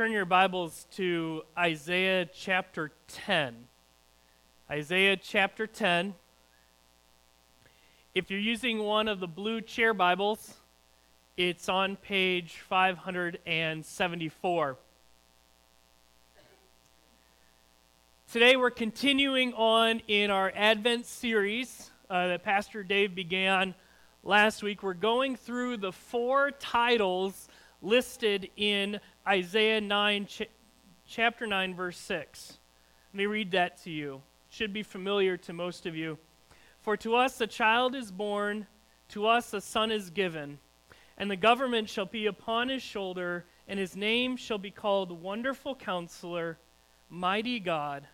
turn your Bibles to Isaiah chapter 10. Isaiah chapter 10. If you're using one of the blue chair Bibles, it's on page 574. Today we're continuing on in our Advent series uh, that Pastor Dave began last week. We're going through the four titles listed in Isaiah 9, ch- chapter 9, verse 6. Let me read that to you. It should be familiar to most of you. For to us a child is born, to us a son is given, and the government shall be upon his shoulder, and his name shall be called Wonderful Counselor, Mighty God,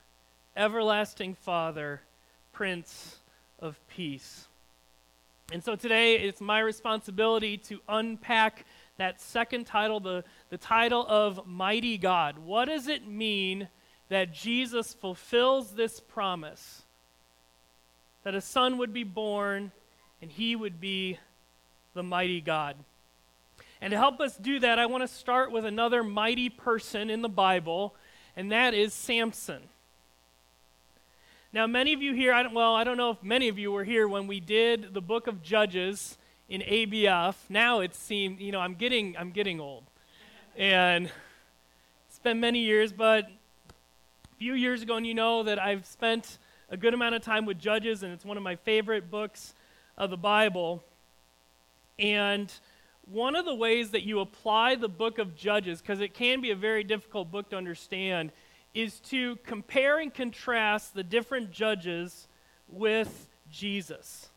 Everlasting Father, Prince of Peace. And so today it's my responsibility to unpack that second title, the, the title of Mighty God. What does it mean that Jesus fulfills this promise? That a son would be born and he would be the mighty God. And to help us do that, I want to start with another mighty person in the Bible, and that is Samson. Now, many of you here, I don't, well, I don't know if many of you were here when we did the book of Judges in ABF. Now it seems, you know, I'm getting, I'm getting old. And it's been many years, but a few years ago, and you know that I've spent a good amount of time with Judges, and it's one of my favorite books of the Bible. And one of the ways that you apply the book of Judges, because it can be a very difficult book to understand, is to compare and contrast the different judges with Jesus.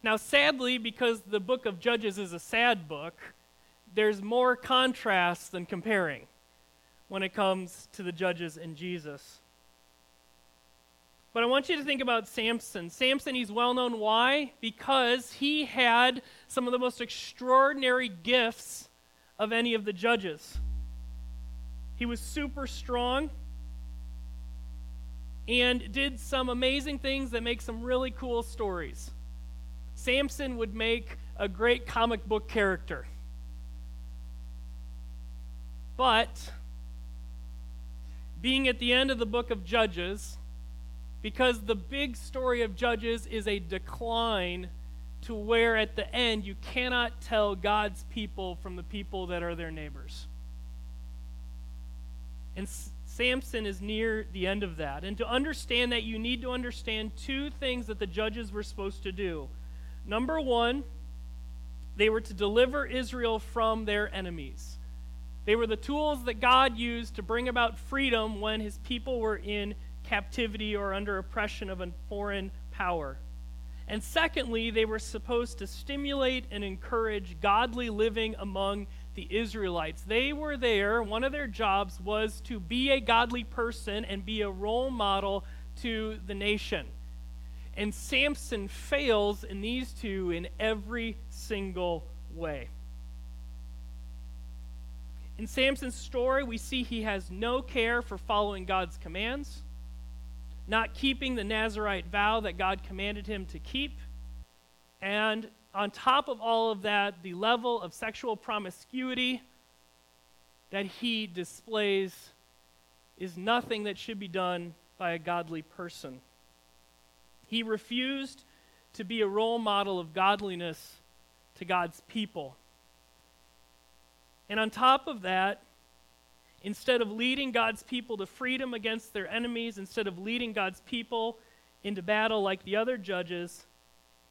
Now, sadly, because the book of Judges is a sad book, there's more contrast than comparing when it comes to the judges and Jesus. But I want you to think about Samson. Samson, he's well known. Why? Because he had some of the most extraordinary gifts of any of the judges. He was super strong and did some amazing things that make some really cool stories. Samson would make a great comic book character. But, being at the end of the book of Judges, because the big story of Judges is a decline to where at the end you cannot tell God's people from the people that are their neighbors. And Samson is near the end of that. And to understand that, you need to understand two things that the judges were supposed to do. Number one, they were to deliver Israel from their enemies. They were the tools that God used to bring about freedom when his people were in captivity or under oppression of a foreign power. And secondly, they were supposed to stimulate and encourage godly living among the Israelites. They were there, one of their jobs was to be a godly person and be a role model to the nation. And Samson fails in these two in every single way. In Samson's story, we see he has no care for following God's commands, not keeping the Nazarite vow that God commanded him to keep, and on top of all of that, the level of sexual promiscuity that he displays is nothing that should be done by a godly person. He refused to be a role model of godliness to God's people. And on top of that, instead of leading God's people to freedom against their enemies, instead of leading God's people into battle like the other judges,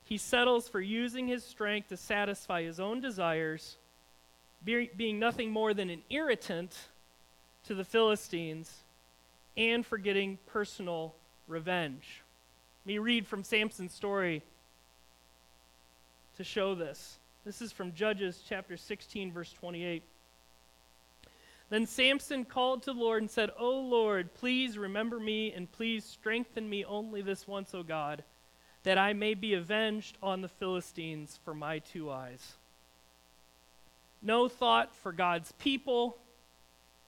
he settles for using his strength to satisfy his own desires, being nothing more than an irritant to the Philistines, and for getting personal revenge. Let me read from Samson's story to show this. This is from Judges chapter 16, verse 28. Then Samson called to the Lord and said, O Lord, please remember me and please strengthen me only this once, O God, that I may be avenged on the Philistines for my two eyes. No thought for God's people,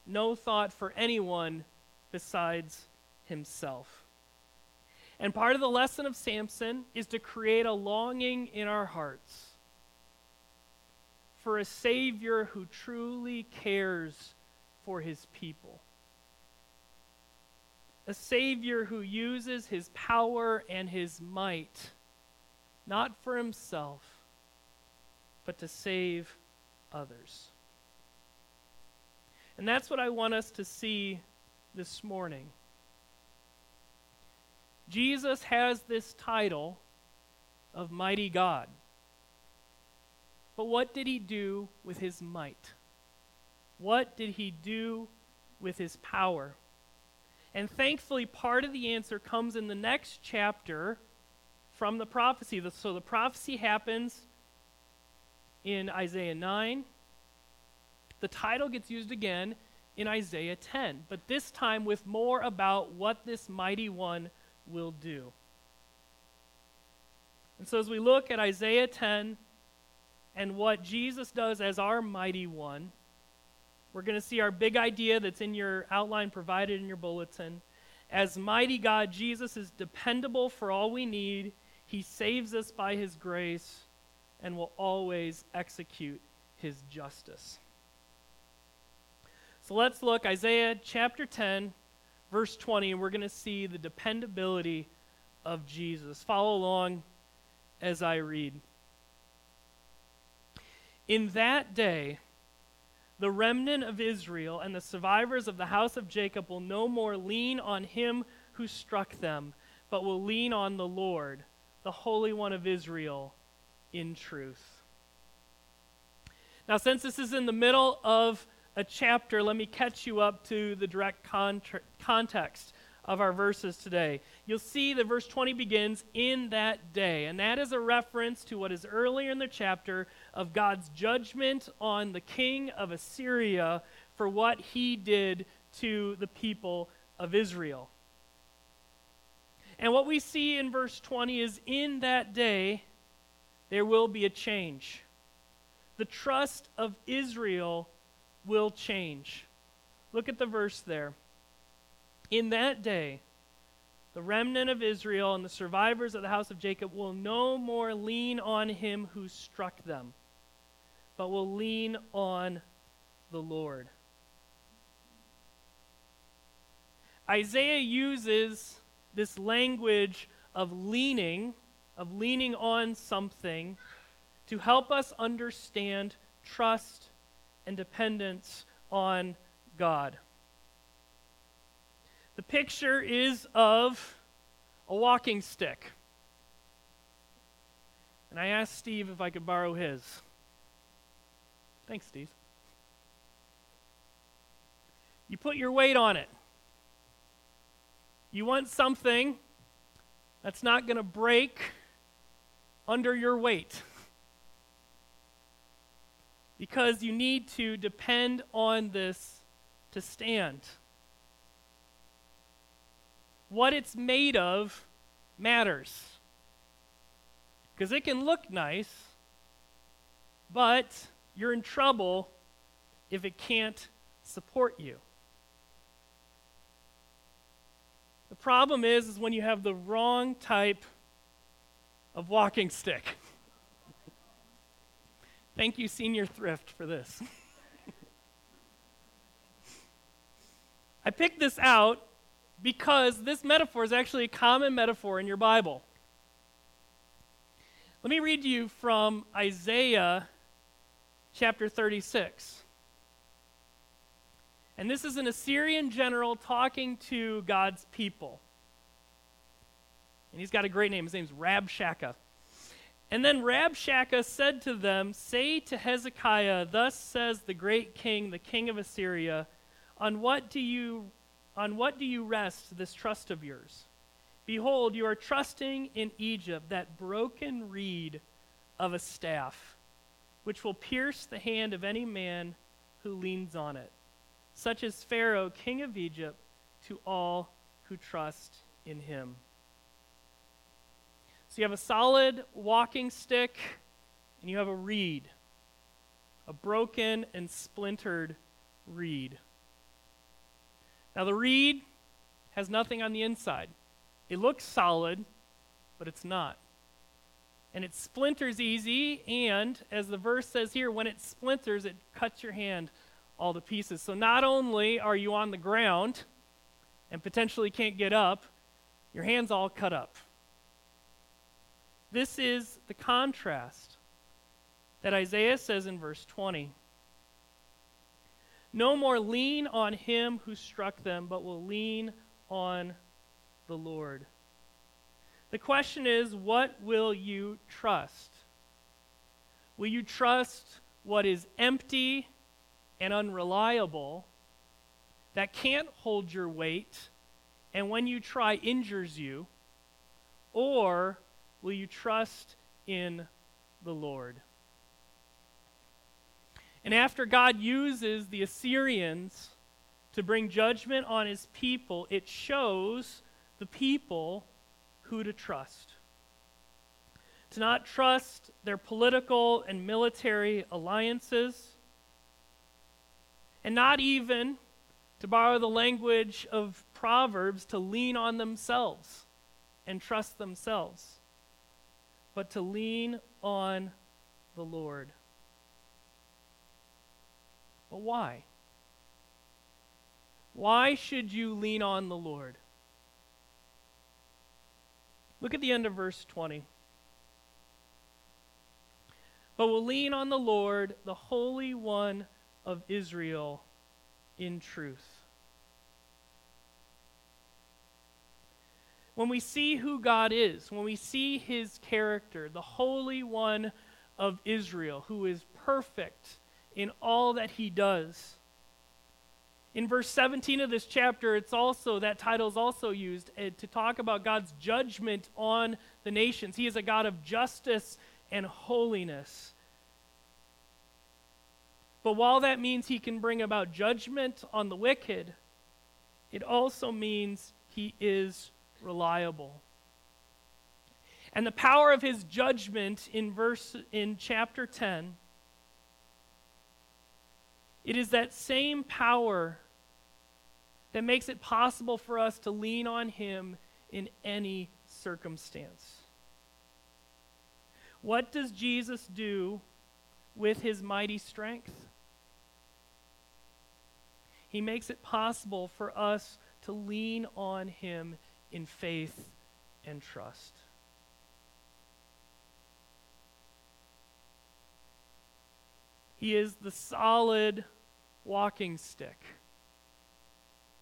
no thought for anyone besides himself. And part of the lesson of Samson is to create a longing in our hearts for a Savior who truly cares for his people. A Savior who uses his power and his might, not for himself, but to save others. And that's what I want us to see this morning. Jesus has this title of Mighty God. But what did he do with his might? What did he do with his power? And thankfully, part of the answer comes in the next chapter from the prophecy. So the prophecy happens in Isaiah 9. The title gets used again in Isaiah 10, but this time with more about what this mighty one will do. And so as we look at Isaiah 10 and what Jesus does as our mighty one, we're going to see our big idea that's in your outline provided in your bulletin. As mighty God, Jesus is dependable for all we need. He saves us by his grace and will always execute his justice. So let's look Isaiah chapter 10 verse 20 and we're going to see the dependability of Jesus. Follow along as I read. In that day the remnant of Israel and the survivors of the house of Jacob will no more lean on him who struck them, but will lean on the Lord, the Holy One of Israel, in truth. Now, since this is in the middle of a chapter, let me catch you up to the direct context of our verses today. You'll see that verse 20 begins in that day, and that is a reference to what is earlier in the chapter of God's judgment on the king of Assyria for what he did to the people of Israel. And what we see in verse 20 is in that day there will be a change. The trust of Israel will change. Look at the verse there. In that day, the remnant of Israel and the survivors of the house of Jacob will no more lean on him who struck them, but will lean on the Lord. Isaiah uses this language of leaning, of leaning on something, to help us understand trust and dependence on God. The picture is of a walking stick. And I asked Steve if I could borrow his. Thanks, Steve. You put your weight on it. You want something that's not going to break under your weight because you need to depend on this to stand. What it's made of matters. Because it can look nice, but you're in trouble if it can't support you. The problem is, is when you have the wrong type of walking stick. Thank you, Senior Thrift, for this. I picked this out because this metaphor is actually a common metaphor in your Bible. Let me read you from Isaiah chapter 36. And this is an Assyrian general talking to God's people. And he's got a great name. His name's Rabshakeh. And then Rabshakeh said to them, Say to Hezekiah, Thus says the great king, the king of Assyria, On what do you, on what do you rest this trust of yours? Behold, you are trusting in Egypt, that broken reed of a staff, which will pierce the hand of any man who leans on it, such as Pharaoh, king of Egypt, to all who trust in him. So you have a solid walking stick and you have a reed, a broken and splintered reed. Now, the reed has nothing on the inside. It looks solid, but it's not. and it splinters easy, and as the verse says here, when it splinters, it cuts your hand all to pieces. So not only are you on the ground and potentially can't get up, your hand's all cut up. This is the contrast that Isaiah says in verse 20. No more lean on him who struck them, but will lean on the Lord. The question is, what will you trust? Will you trust what is empty and unreliable, that can't hold your weight, and when you try injures you? Or will you trust in the Lord? And after God uses the Assyrians to bring judgment on his people, it shows the people who to trust. To not trust their political and military alliances, and not even, to borrow the language of Proverbs, to lean on themselves and trust themselves, but to lean on the Lord. But why? Why should you lean on the Lord? Look at the end of verse 20. But will lean on the Lord, the Holy One of Israel, in truth. When we see who God is, when we see his character, the Holy One of Israel, who is perfect in all that he does. In verse 17 of this chapter, it's also that title is also used uh, to talk about God's judgment on the nations. He is a God of justice and holiness. But while that means he can bring about judgment on the wicked, it also means he is reliable. And the power of his judgment in verse in chapter 10 it is that same power that makes it possible for us to lean on Him in any circumstance. What does Jesus do with His mighty strength? He makes it possible for us to lean on Him in faith and trust. He is the solid walking stick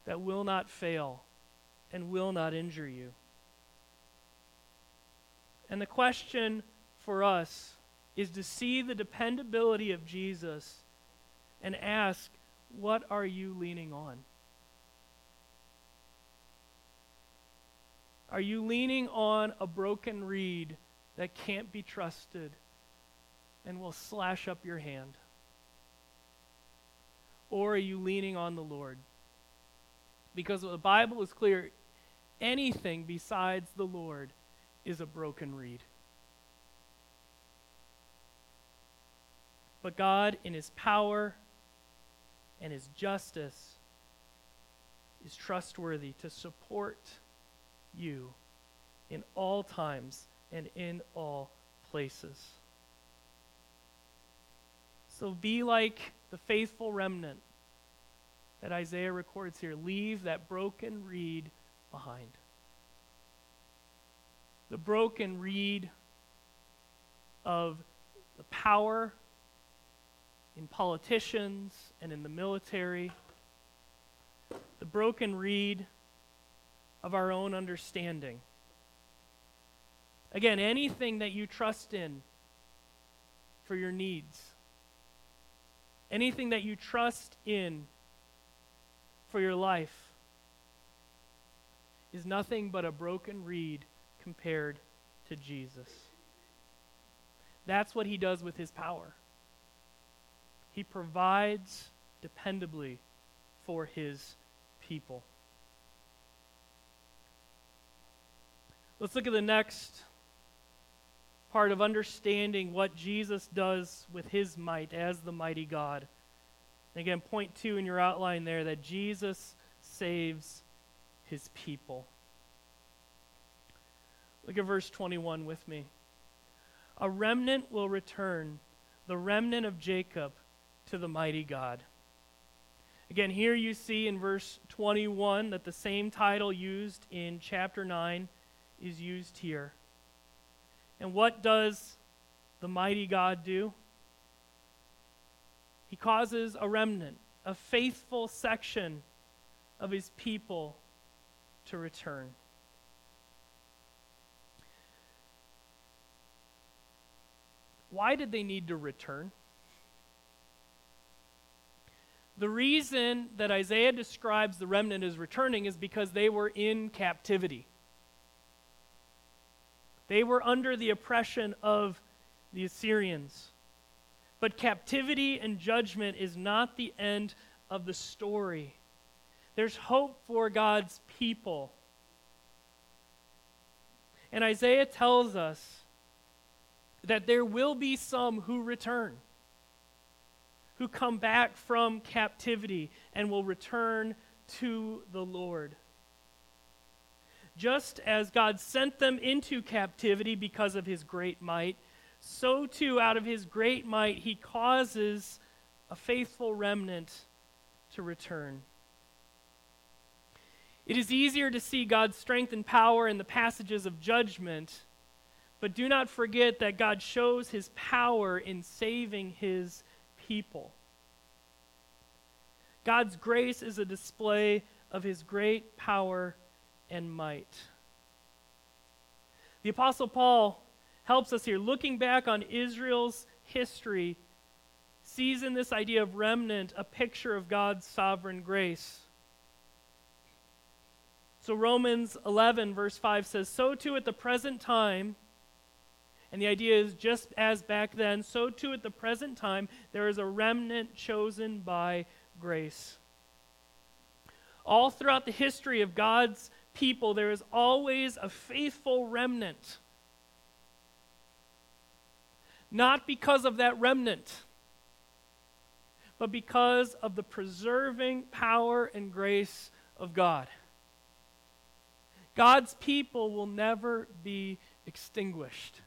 that will not fail and will not injure you. And the question for us is to see the dependability of Jesus and ask, what are you leaning on? Are you leaning on a broken reed that can't be trusted and will slash up your hand? Or are you leaning on the Lord? Because the Bible is clear anything besides the Lord is a broken reed. But God, in His power and His justice, is trustworthy to support you in all times and in all places. So be like the faithful remnant that Isaiah records here. Leave that broken reed behind. The broken reed of the power in politicians and in the military, the broken reed of our own understanding. Again, anything that you trust in for your needs anything that you trust in for your life is nothing but a broken reed compared to Jesus. That's what he does with his power. He provides dependably for his people. Let's look at the next part of understanding what Jesus does with his might as the mighty God. And again, point two in your outline there that Jesus saves his people. Look at verse 21 with me. A remnant will return, the remnant of Jacob, to the mighty God. Again, here you see in verse 21 that the same title used in chapter 9 is used here. And what does the mighty God do? He causes a remnant, a faithful section of his people to return. Why did they need to return? The reason that Isaiah describes the remnant as returning is because they were in captivity. They were under the oppression of the Assyrians. But captivity and judgment is not the end of the story. There's hope for God's people. And Isaiah tells us that there will be some who return who come back from captivity and will return to the Lord. Just as God sent them into captivity because of his great might, so too, out of his great might, he causes a faithful remnant to return. It is easier to see God's strength and power in the passages of judgment, but do not forget that God shows his power in saving his people. God's grace is a display of his great power and might. The Apostle Paul helps us here, looking back on Israel's history, sees in this idea of remnant a picture of God's sovereign grace. So, Romans 11, verse 5 says, So too at the present time, and the idea is just as back then, so too at the present time, there is a remnant chosen by grace. All throughout the history of God's people, there is always a faithful remnant. Not because of that remnant, but because of the preserving power and grace of God. God's people will never be extinguished.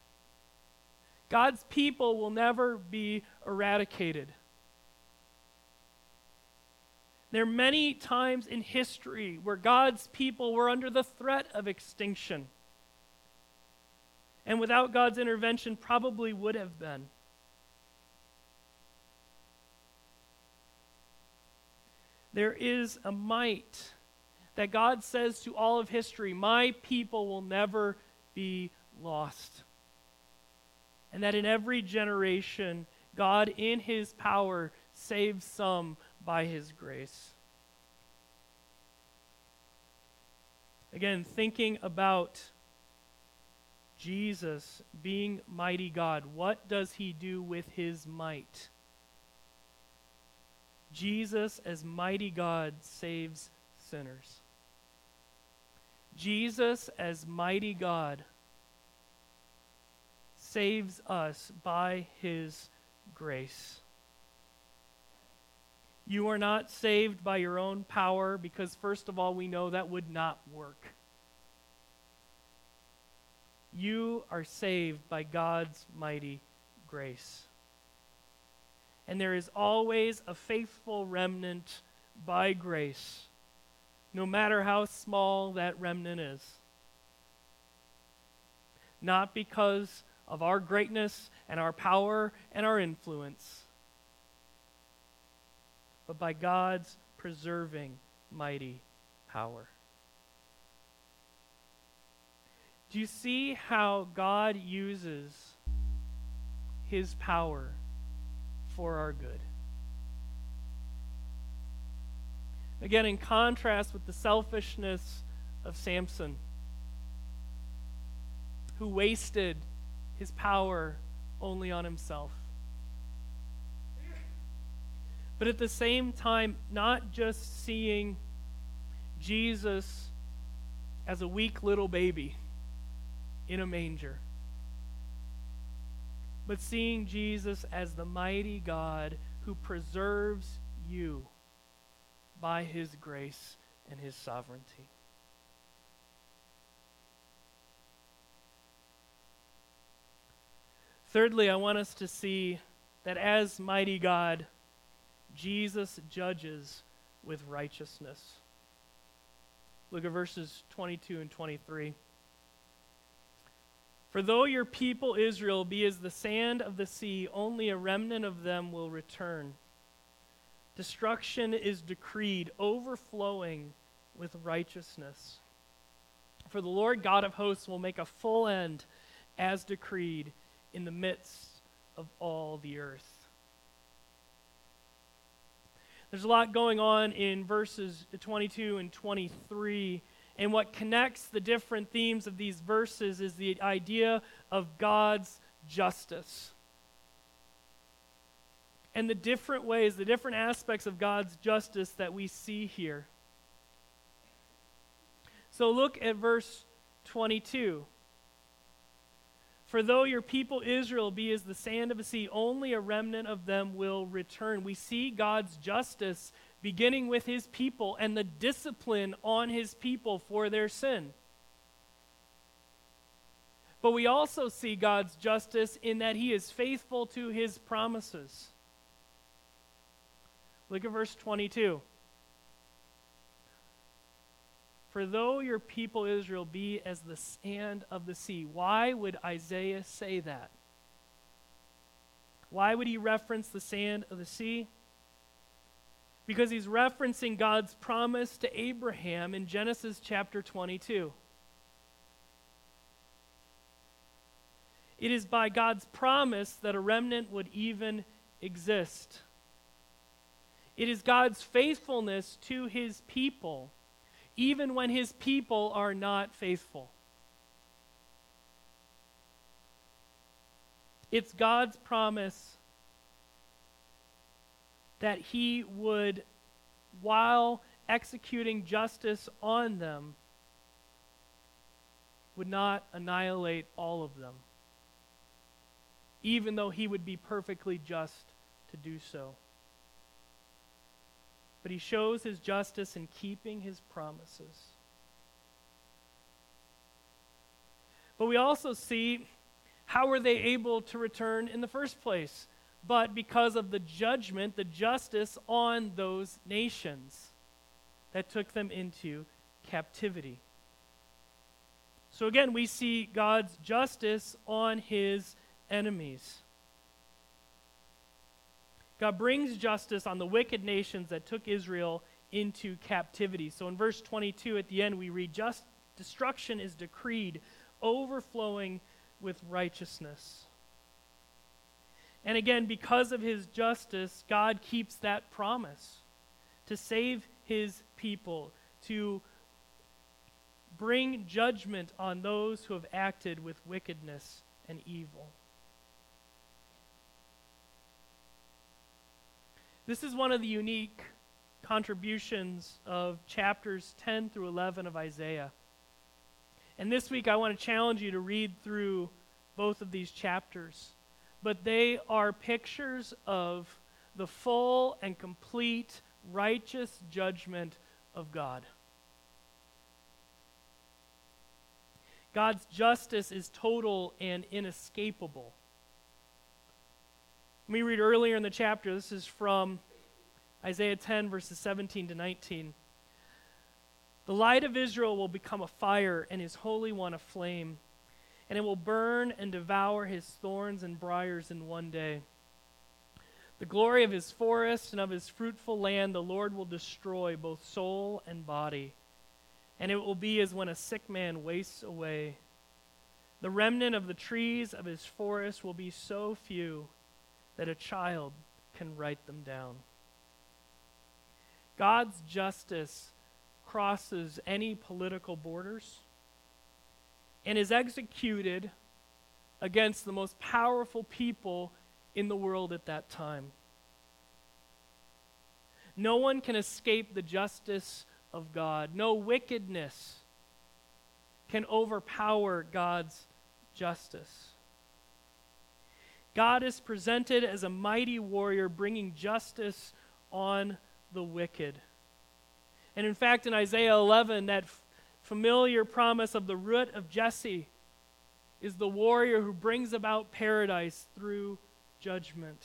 God's people will never be eradicated. There are many times in history where God's people were under the threat of extinction. And without God's intervention, probably would have been. There is a might that God says to all of history My people will never be lost and that in every generation, God, in his power, saves some by his grace. Again, thinking about Jesus being mighty God, what does he do with his might? Jesus, as mighty God, saves sinners. Jesus, as mighty God, saves us by his grace. You are not saved by your own power because, first of all, we know that would not work. You are saved by God's mighty grace. And there is always a faithful remnant by grace, no matter how small that remnant is. Not because of our greatness and our power and our influence, but by God's preserving mighty power. Do you see how God uses his power for our good? Again, in contrast with the selfishness of Samson, who wasted his power only on himself. But at the same time, not just seeing Jesus as a weak little baby in a manger, but seeing Jesus as the mighty God who preserves you by his grace and his sovereignty. Thirdly, I want us to see that as mighty God, Jesus judges with righteousness. Look at verses 22 and 23. For though your people Israel be as the sand of the sea, only a remnant of them will return. Destruction is decreed, overflowing with righteousness. For the Lord God of hosts will make a full end, as decreed, in the midst of all the earth. There's a lot going on in verses 22 and 23 and what connects the different themes of these verses is the idea of God's justice. And the different ways, the different aspects of God's justice that we see here. So look at verse 22. For though your people Israel be as the sand of the sea, only a remnant of them will return. We see God's justice beginning with his people and the discipline on his people for their sin. But we also see God's justice in that he is faithful to his promises. Look at verse 22. For though your people Israel be as the sand of the sea, why would Isaiah say that? Why would he reference the sand of the sea? because he's referencing God's promise to Abraham in Genesis chapter 22. It is by God's promise that a remnant would even exist. It is God's faithfulness to his people, even when his people are not faithful. It's God's promise that he would, while executing justice on them, would not annihilate all of them, even though he would be perfectly just to do so. But he shows his justice in keeping his promises. But we also see how were they able to return in the first place? but because of the judgment, the justice on those nations that took them into captivity. So again, we see God's justice on his enemies. God brings justice on the wicked nations that took Israel into captivity. So in verse 22 at the end, we read, Just destruction is decreed, overflowing with righteousness. And again, because of his justice, God keeps that promise to save his people, to bring judgment on those who have acted with wickedness and evil. This is one of the unique contributions of chapters 10 through 11 of Isaiah. And this week I want to challenge you to read through both of these chapters but they are pictures of the full and complete righteous judgment of God. God's justice is total and inescapable. Me read earlier in the chapter. This is from Isaiah 10, verses 17 to 19. The light of Israel will become a fire, and his Holy One a flame and it will burn and devour his thorns and briers in one day. The glory of his forest and of his fruitful land the Lord will destroy both soul and body. And it will be as when a sick man wastes away. The remnant of the trees of his forest will be so few that a child can write them down. God's justice crosses any political borders and is executed against the most powerful people in the world at that time. No one can escape the justice of God. No wickedness can overpower God's justice. God is presented as a mighty warrior bringing justice on the wicked. And in fact, in Isaiah 11, that familiar promise of the root of Jesse is the warrior who brings about paradise through judgment.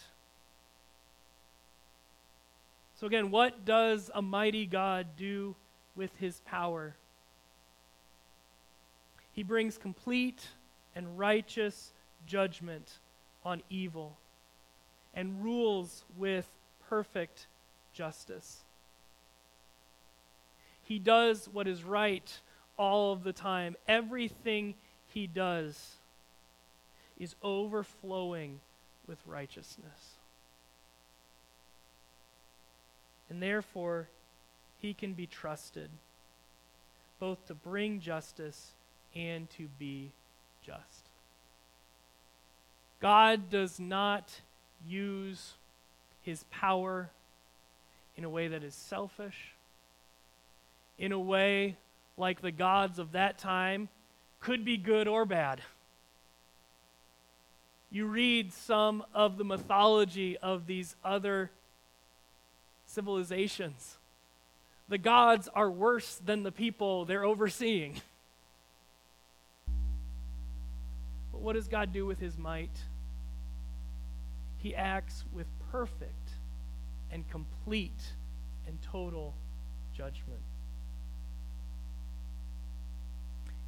So, again, what does a mighty God do with his power? He brings complete and righteous judgment on evil and rules with perfect justice. He does what is right all of the time. Everything he does is overflowing with righteousness. And therefore, he can be trusted both to bring justice and to be just. God does not use his power in a way that is selfish, in a way like the gods of that time could be good or bad. You read some of the mythology of these other civilizations. The gods are worse than the people they're overseeing. But what does God do with his might? He acts with perfect and complete and total judgment.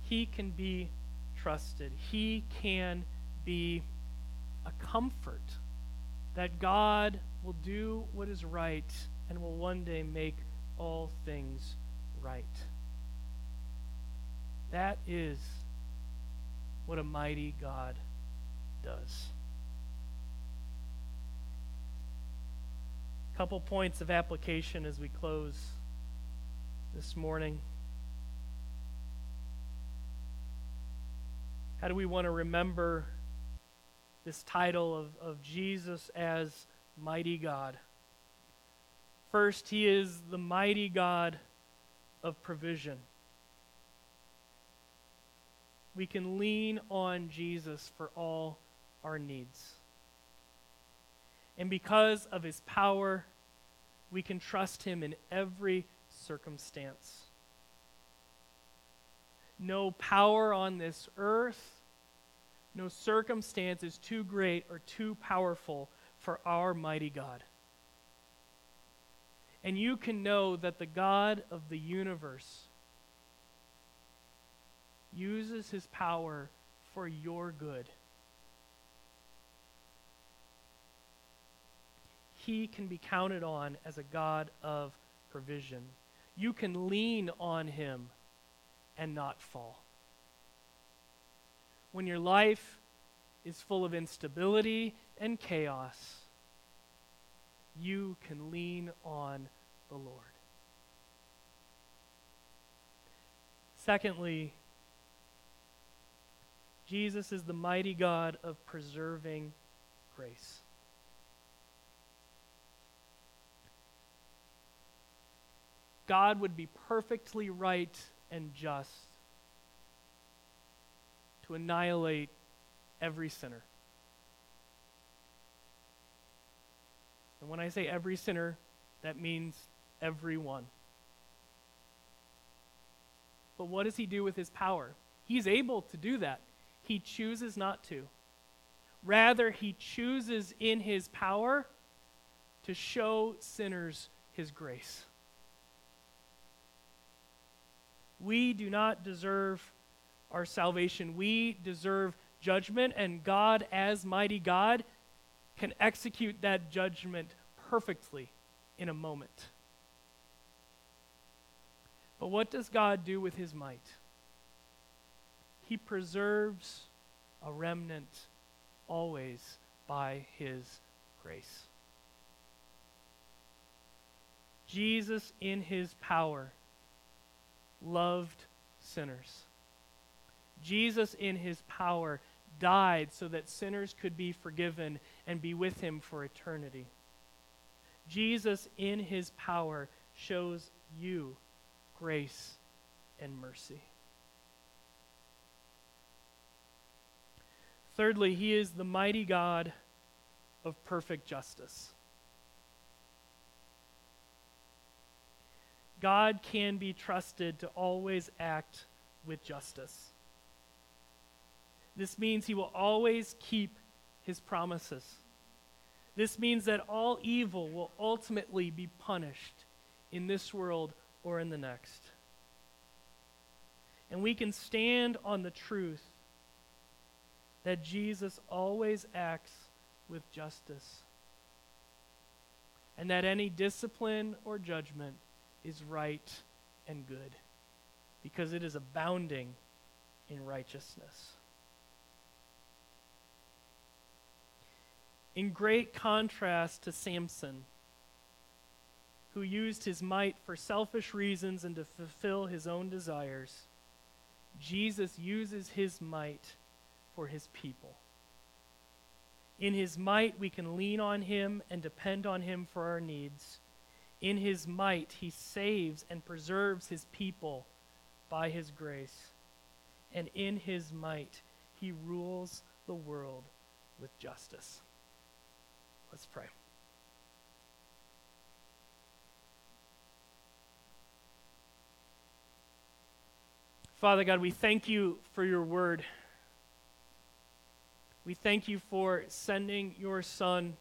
He can be trusted. He can be a comfort that God will do what is right and will one day make all things right. That is what a mighty God does. Couple points of application as we close this morning. How do we want to remember this title of, of Jesus as mighty God? First, he is the mighty God of provision. We can lean on Jesus for all our needs. And because of his power, we can trust him in every circumstance. No power on this earth, no circumstance is too great or too powerful for our mighty God. And you can know that the God of the universe uses his power for your good. He can be counted on as a God of provision. You can lean on him and not fall. When your life is full of instability and chaos, you can lean on the Lord. Secondly, Jesus is the mighty God of preserving grace. God would be perfectly right and just to annihilate every sinner. And when I say every sinner, that means everyone. But what does he do with his power? He's able to do that. He chooses not to. Rather, he chooses in his power to show sinners his grace. We do not deserve our salvation. We deserve judgment, and God, as mighty God, can execute that judgment perfectly in a moment. But what does God do with his might? He preserves a remnant always by his grace. Jesus, in his power, loved sinners. Jesus, in his power, died so that sinners could be forgiven and be with him for eternity. Jesus, in his power, shows you grace and mercy. Thirdly, he is the mighty God of perfect justice. God can be trusted to always act with justice. This means he will always keep his promises. This means that all evil will ultimately be punished in this world or in the next. And we can stand on the truth that Jesus always acts with justice, and that any discipline or judgment is right and good, because it is abounding in righteousness. In great contrast to Samson, who used his might for selfish reasons and to fulfill his own desires, Jesus uses his might for his people. In his might, we can lean on him and depend on him for our needs. In his might, he saves and preserves his people by his grace. And in his might, he rules the world with justice. Let's pray. Father God, we thank you for your word. We thank you for sending your son,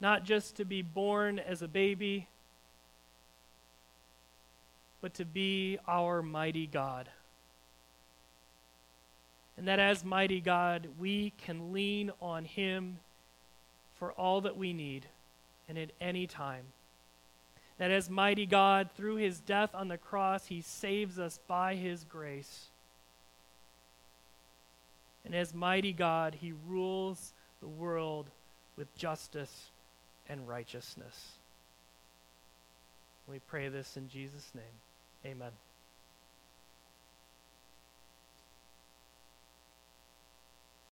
not just to be born as a baby, but to be our mighty God. And that as mighty God, we can lean on him for all that we need and at any time. That as mighty God, through his death on the cross, he saves us by his grace. And as mighty God, he rules the world with justice and righteousness. We pray this in Jesus' name. Amen.